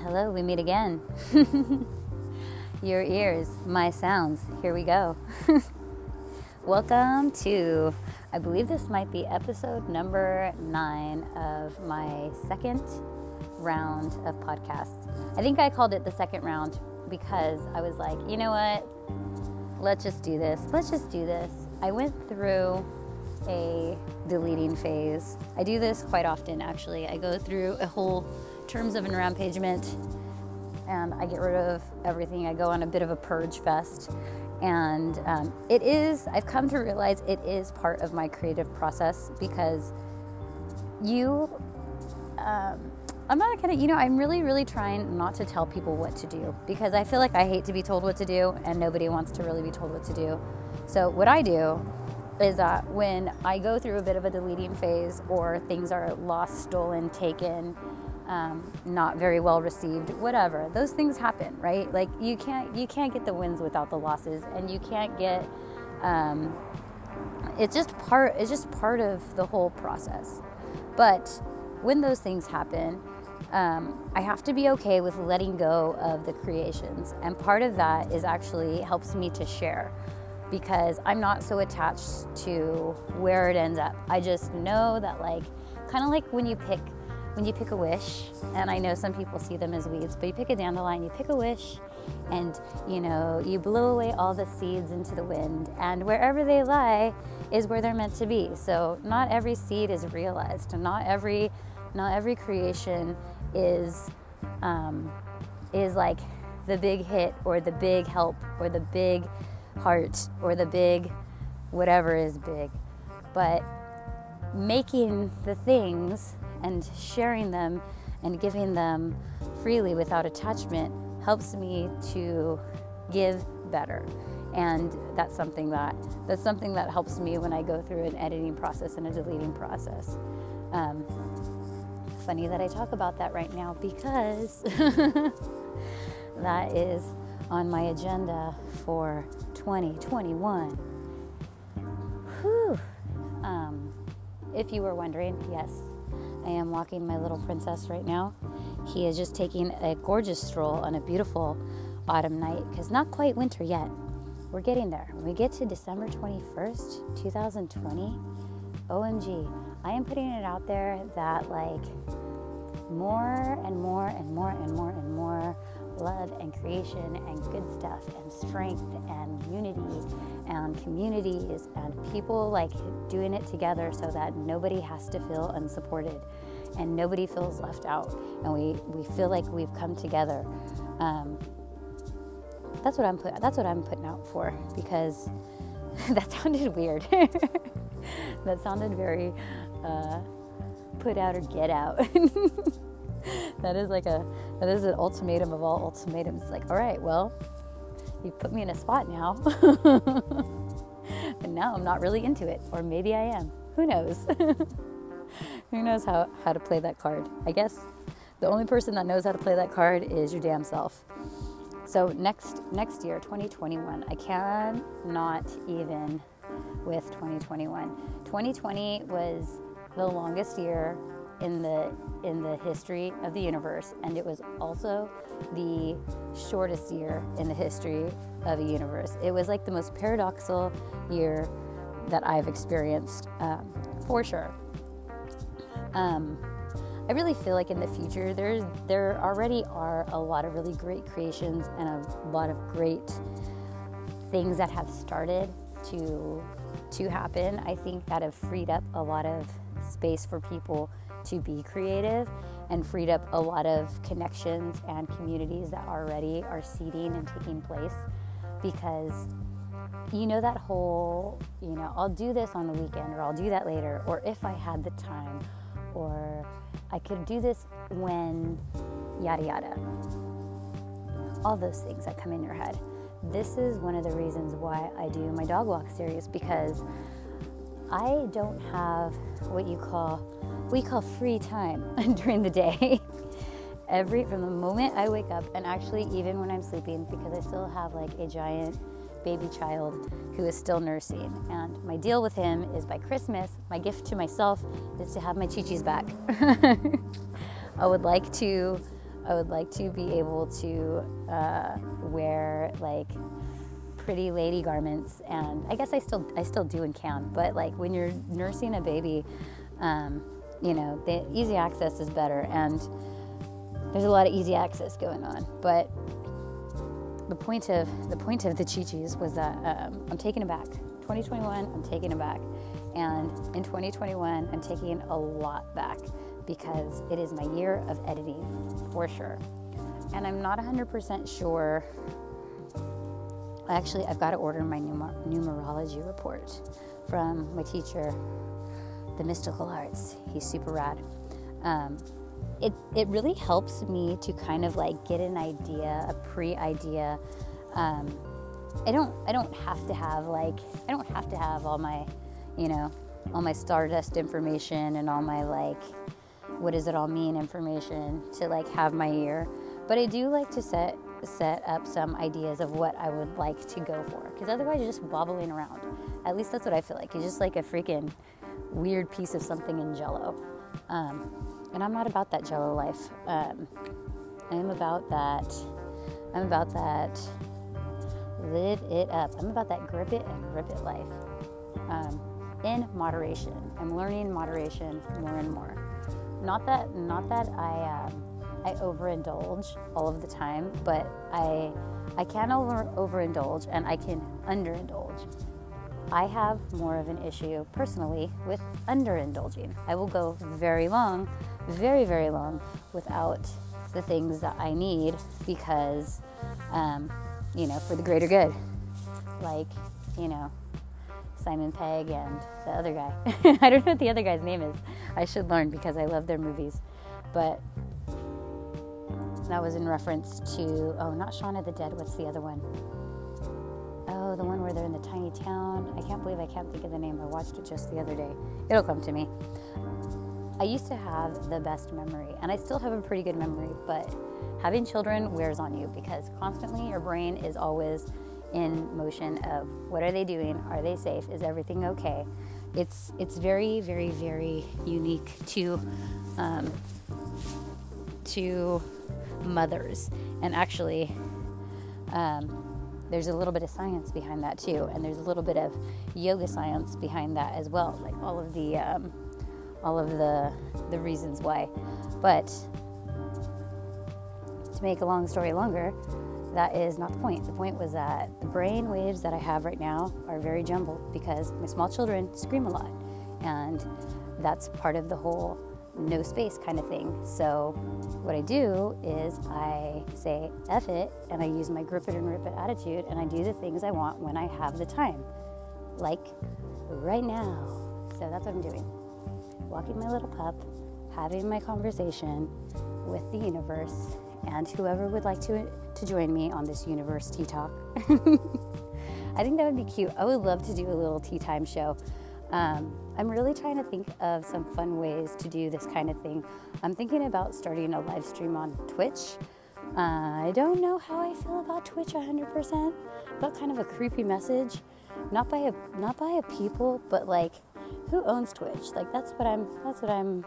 Hello, we meet again. Your ears, my sounds. Here we go. Welcome to, I believe this might be episode number nine of my second round of podcasts. I think I called it the second round because I was like, you know what? Let's just do this. Let's just do this. I went through a deleting phase. I do this quite often, actually. I go through a whole terms of enrampagement and I get rid of everything. I go on a bit of a purge fest. And um, it is, I've come to realize it is part of my creative process because you, um, I'm not gonna, you know, I'm really, really trying not to tell people what to do because I feel like I hate to be told what to do and nobody wants to really be told what to do. So, what I do is that when I go through a bit of a deleting phase or things are lost, stolen, taken, um, not very well received, whatever. Those things happen, right? Like you can't you can't get the wins without the losses, and you can't get. Um, it's just part. It's just part of the whole process. But when those things happen, um, I have to be okay with letting go of the creations, and part of that is actually helps me to share because I'm not so attached to where it ends up. I just know that like kind of like when you pick when you pick a wish, and I know some people see them as weeds, but you pick a dandelion, you pick a wish, and you know, you blow away all the seeds into the wind, and wherever they lie is where they're meant to be. So not every seed is realized, not every not every creation is um, is like the big hit or the big help or the big heart or the big whatever is big. But making the things and sharing them and giving them freely without attachment helps me to give better and that's something that that's something that helps me when I go through an editing process and a deleting process. Um, funny that I talk about that right now because that is on my agenda for 2021. Whew. Um, if you were wondering, yes, I am walking my little princess right now. He is just taking a gorgeous stroll on a beautiful autumn night because not quite winter yet. We're getting there. When we get to December 21st, 2020, OMG, I am putting it out there that like more and more and more and more and more love and creation and good stuff and strength and unity and communities and people like doing it together so that nobody has to feel unsupported and nobody feels left out and we, we feel like we've come together. Um, that's what I'm put, that's what I'm putting out for because that sounded weird. that sounded very uh, put out or get out. that is like a that is an ultimatum of all ultimatums. Like, all right, well, you put me in a spot now, but now I'm not really into it, or maybe I am. Who knows? Who knows how how to play that card? I guess the only person that knows how to play that card is your damn self. So next next year, 2021, I cannot even with 2021. 2020 was the longest year in the in the history of the universe, and it was also the shortest year in the history of the universe. It was like the most paradoxical year that I've experienced, um, for sure. Um, I really feel like in the future there's there already are a lot of really great creations and a lot of great things that have started to to happen. I think that have freed up a lot of space for people to be creative and freed up a lot of connections and communities that already are seeding and taking place. Because you know that whole you know i'll do this on the weekend or i'll do that later or if i had the time or i could do this when yada yada. All those things that come in your head. This is one of the reasons why i do my dog walk series because i don't have what you call we call free time during the day. Every from the moment I wake up and actually even when I'm sleeping because I still have like a giant baby child who is still nursing. And my deal with him is by Christmas, my gift to myself is to have my chichis back. I would like to I would like to be able to uh, wear like pretty lady garments, and I guess I still I still do and can. But like when you're nursing a baby, um, you know, the easy access is better, and there's a lot of easy access going on. But the point of the point of the Chi-Chis was that um, I'm taking it back. 2021, I'm taking it back, and in 2021, I'm taking a lot back because it is my year of editing for sure. And I'm not 100% sure. Actually, I've got to order my numer- numerology report from my teacher, the mystical arts. He's super rad. Um, it, it really helps me to kind of like get an idea, a pre-idea. Um, I don't I don't have to have like I don't have to have all my, you know, all my stardust information and all my like what does it all mean information to like have my ear. But I do like to set set up some ideas of what I would like to go for because otherwise you're just wobbling around. At least that's what I feel like. You're just like a freaking weird piece of something in jello. Um, and I'm not about that jello life. Um, I am about that. I'm about that. Live it up. I'm about that grip it and rip it life. Um, in moderation. I'm learning moderation more and more. Not that, not that I, um, I overindulge all of the time, but I, I can over overindulge and I can underindulge. I have more of an issue personally with underindulging. I will go very long, very, very long without the things that I need because, um, you know, for the greater good. Like, you know, Simon Pegg and the other guy. I don't know what the other guy's name is. I should learn because I love their movies. But that was in reference to, oh, not Shaun of the Dead. What's the other one? Where they're in the tiny town. I can't believe I can't think of the name. I watched it just the other day. It'll come to me. I used to have the best memory, and I still have a pretty good memory, but having children wears on you because constantly your brain is always in motion of what are they doing? Are they safe? Is everything okay? It's it's very very very unique to um, to mothers, and actually. Um, there's a little bit of science behind that too, and there's a little bit of yoga science behind that as well, like all of the um, all of the the reasons why. But to make a long story longer, that is not the point. The point was that the brain waves that I have right now are very jumbled because my small children scream a lot, and that's part of the whole no space kind of thing. So, what I do is I say F it and I use my grip it and rip it attitude and I do the things I want when I have the time, like right now. So, that's what I'm doing. Walking my little pup, having my conversation with the universe and whoever would like to, to join me on this universe tea talk. I think that would be cute. I would love to do a little tea time show. Um, I'm really trying to think of some fun ways to do this kind of thing. I'm thinking about starting a live stream on Twitch. Uh, I don't know how I feel about Twitch 100%. Got kind of a creepy message, not by a not by a people, but like who owns Twitch? Like that's what I'm that's what I'm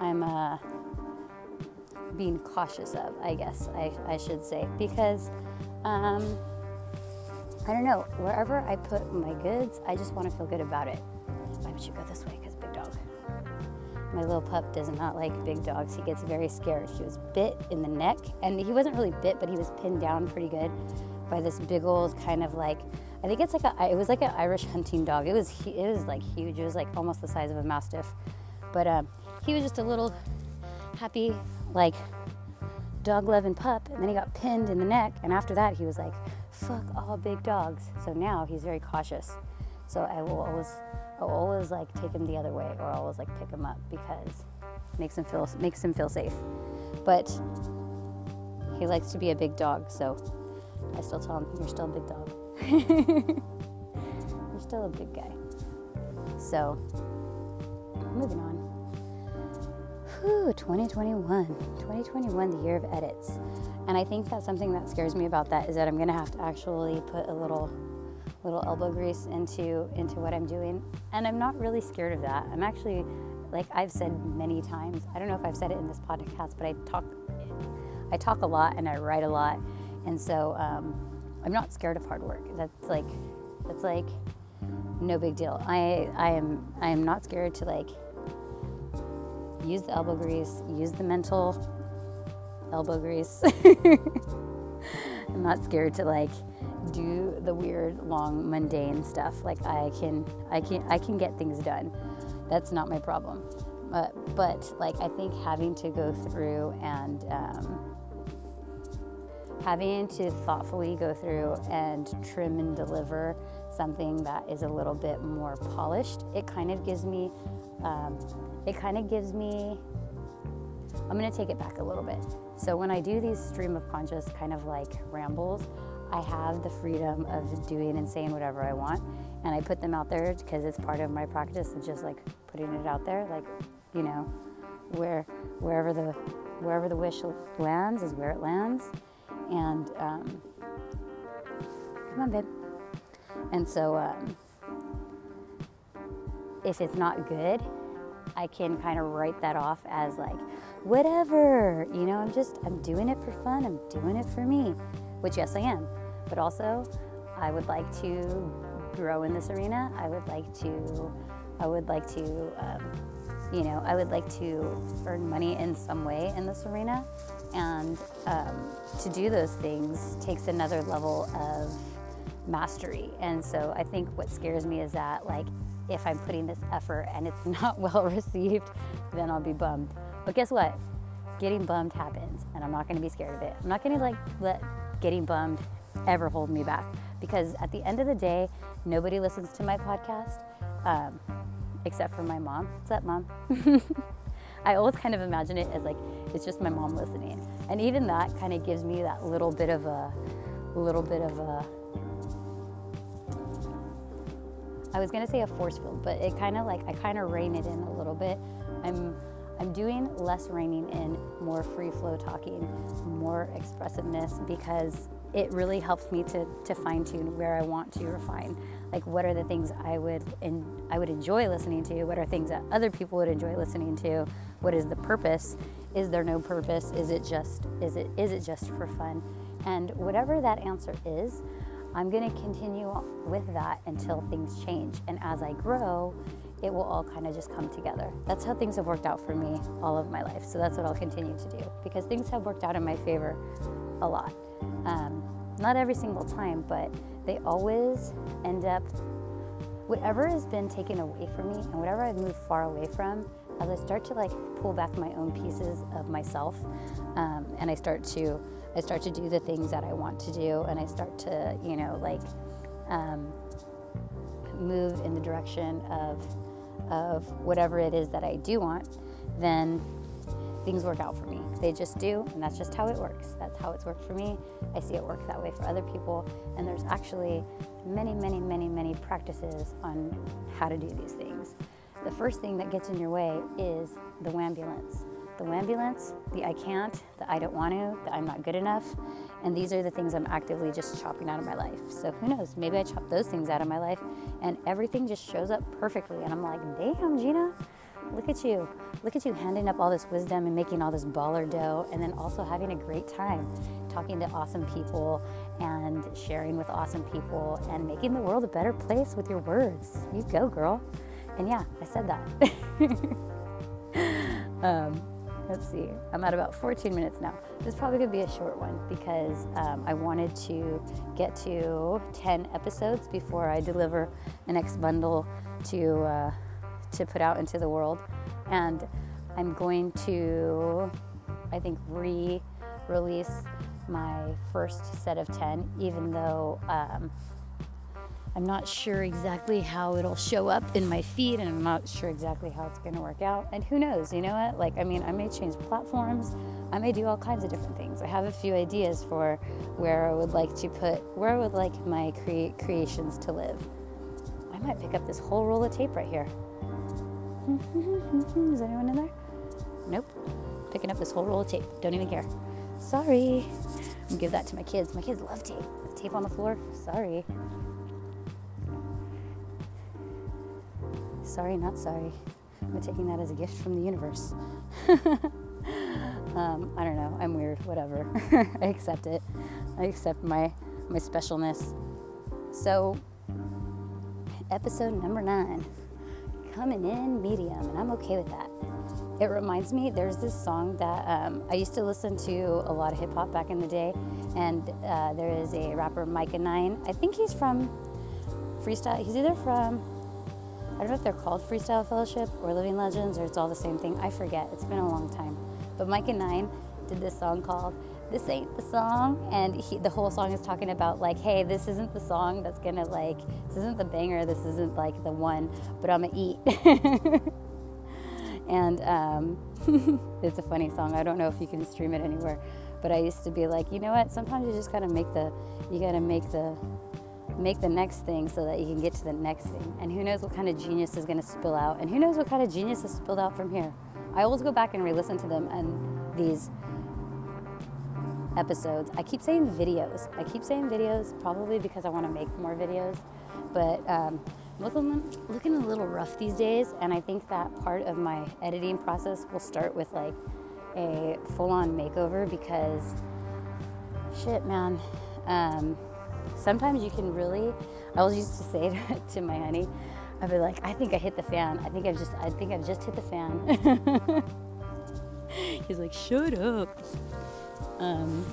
I'm uh, being cautious of. I guess I, I should say because. Um, I don't know. Wherever I put my goods, I just want to feel good about it we should go this way because big dog. My little pup does not like big dogs. He gets very scared. He was bit in the neck, and he wasn't really bit, but he was pinned down pretty good by this big old kind of like I think it's like a it was like an Irish hunting dog. It was it was like huge. It was like almost the size of a mastiff, but um, he was just a little happy like dog loving pup, and then he got pinned in the neck, and after that he was like, "Fuck all big dogs." So now he's very cautious. So I will always I'll always like take him the other way or I'll always like pick him up because makes him feel makes him feel safe. But he likes to be a big dog, so I still tell him you're still a big dog. you're still a big guy. So moving on. Whew, 2021. 2021, the year of edits. And I think that something that scares me about that is that I'm to have to actually put a little little elbow grease into into what I'm doing. And I'm not really scared of that. I'm actually like I've said many times. I don't know if I've said it in this podcast, but I talk I talk a lot and I write a lot, and so um, I'm not scared of hard work. That's like that's like no big deal. I I am I am not scared to like use the elbow grease, use the mental elbow grease. I'm not scared to like do the weird, long, mundane stuff. Like I can, I can, I can get things done. That's not my problem. But, but like I think having to go through and um, having to thoughtfully go through and trim and deliver something that is a little bit more polished, it kind of gives me, um, it kind of gives me. I'm gonna take it back a little bit. So when I do these stream of conscious kind of like rambles, I have the freedom of doing and saying whatever I want, and I put them out there because it's part of my practice of just like putting it out there, like you know, where wherever the wherever the wish lands is where it lands, and um, come on, babe. And so, um, if it's not good, I can kind of write that off as like whatever, you know. I'm just I'm doing it for fun. I'm doing it for me, which yes, I am but also I would like to grow in this arena. I would like to, I would like to, um, you know, I would like to earn money in some way in this arena. And um, to do those things takes another level of mastery. And so I think what scares me is that, like, if I'm putting this effort and it's not well received, then I'll be bummed. But guess what? Getting bummed happens, and I'm not to be scared of it. I'm not to like let getting bummed ever hold me back because at the end of the day, nobody listens to my podcast um, except for my mom. What's up, mom? I always kind of imagine it as like it's just my mom listening, and even that kind of gives me that little bit of a, little bit of a. I was gonna say a force field, but it kind of like I kind of rein it in a little bit. I'm I'm doing less reining in, more free flow talking, more expressiveness because it really helps me to, to fine tune where I want to refine. Like, what are the things I would I would enjoy listening to? What are things that other people would enjoy listening to? What is the purpose? Is there no purpose? Is it just is it is it just for fun? And whatever that answer is, I'm going to continue with that until things change. And as I grow, it will all kind of just come together. That's how things have worked out for me all of my life. So that's what I'll continue to do because things have worked out in my favor a lot. Um, not every single time, but they always end up, whatever has been taken away from me and whatever I've moved far away from, as I start to like pull back my own pieces of myself, um, and I start to, I start to do the things that I want to do, and I start to, you know, like um, move in the direction of, of whatever it is that I do want, then things work out for me. They just do, and that's just how it works. That's how it's worked for me. I see it work that way for other people, and there's actually many, many, many, many practices on how to do these things. The first thing that gets in your way is the wambulance. The ambulance, the I can't, the I don't want to, the I'm not good enough, and these are the things I'm actively just chopping out of my life. So who knows? Maybe I chop those things out of my life, and everything just shows up perfectly, and I'm like, damn, Gina look at you. Look at you handing up all this wisdom and making all this baller dough, and then also having a great time talking to awesome people and sharing with awesome people and making the world a better place with your words. You go, girl. And yeah, I said that. um, let's see, I'm at about 14 minutes now. This is probably gonna be a short one because um, I wanted to get to 10 episodes before I deliver the next bundle to. Uh, to put out into the world. And I'm going to, I think, re release my first set of 10, even though um, I'm not sure exactly how it'll show up in my feed and I'm not sure exactly how it's going to work out. And who knows, you know what? Like, I mean, I may change platforms, I may do all kinds of different things. I have a few ideas for where I would like to put, where I would like my cre- creations to live. I might pick up this whole roll of tape right here. Is anyone in there? Nope. Picking up this whole roll of tape. Don't even care. Sorry. I'm gonna give that to my kids. My kids love tape. Tape on the floor. Sorry. Sorry, not sorry. I'm taking that as a gift from the universe. Um, I don't know. I'm weird. Whatever. I accept it. I accept my my specialness. So, episode number nine, coming in medium, and I'm okay with that. It reminds me. There's this song that um, I used to listen to a lot of hip hop back in the day, and uh, there is a rapper Mikah Nine. I think he's from freestyle. He's either from I don't know if they're called Freestyle Fellowship or Living Legends or it's all the same thing. I forget. It's been a long time. But Mikah Nine did this song called This Ain't the Song. And he, the whole song is talking about, like, hey, this isn't the song that's gonna, like, this isn't the banger, this isn't, like, the one, but I'm gonna eat. and um, it's a funny song. I don't know if you can stream it anywhere. But I used to be like, you know what? Sometimes you just gotta make the, you gotta make the, make the next thing so that you can get to the next thing. And who knows what kind of genius is going to spill out, and who knows what kind of genius has spilled out from here. I always go back and re listen to them and these episodes. I keep saying videos. I keep saying videos probably because I want to make more videos, but um, looking, looking a little rough these days, and I think that part of my editing process will start with like a full on makeover because shit, man. Um, sometimes you can really i always used to say to my honey i'd be like i think i hit the fan i think i've just i think i've just hit the fan he's like shut up um,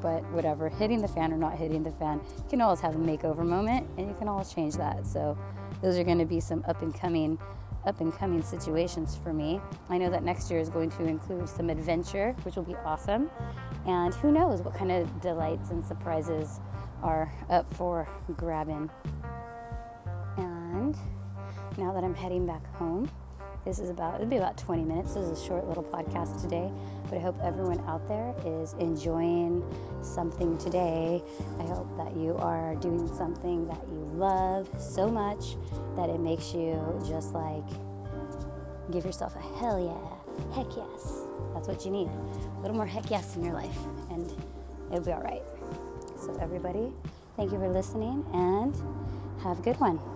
but whatever hitting the fan or not hitting the fan you can always have a makeover moment and you can always change that so those are going to be some up and coming up and coming situations for me. I know that next year is going to include some adventure, which will be awesome. And who knows what kind of delights and surprises are up for grabbing. And now that I'm heading back home, this is about it'll be about 20 minutes. This is a short little podcast today, but I hope everyone out there is enjoying something today. I hope that you are doing something that you love so much that it makes you just like give yourself a hell yeah, heck yes. That's what you need. A little more heck yes in your life, and it'll be all right. So, everybody, thank you for listening and have a good one.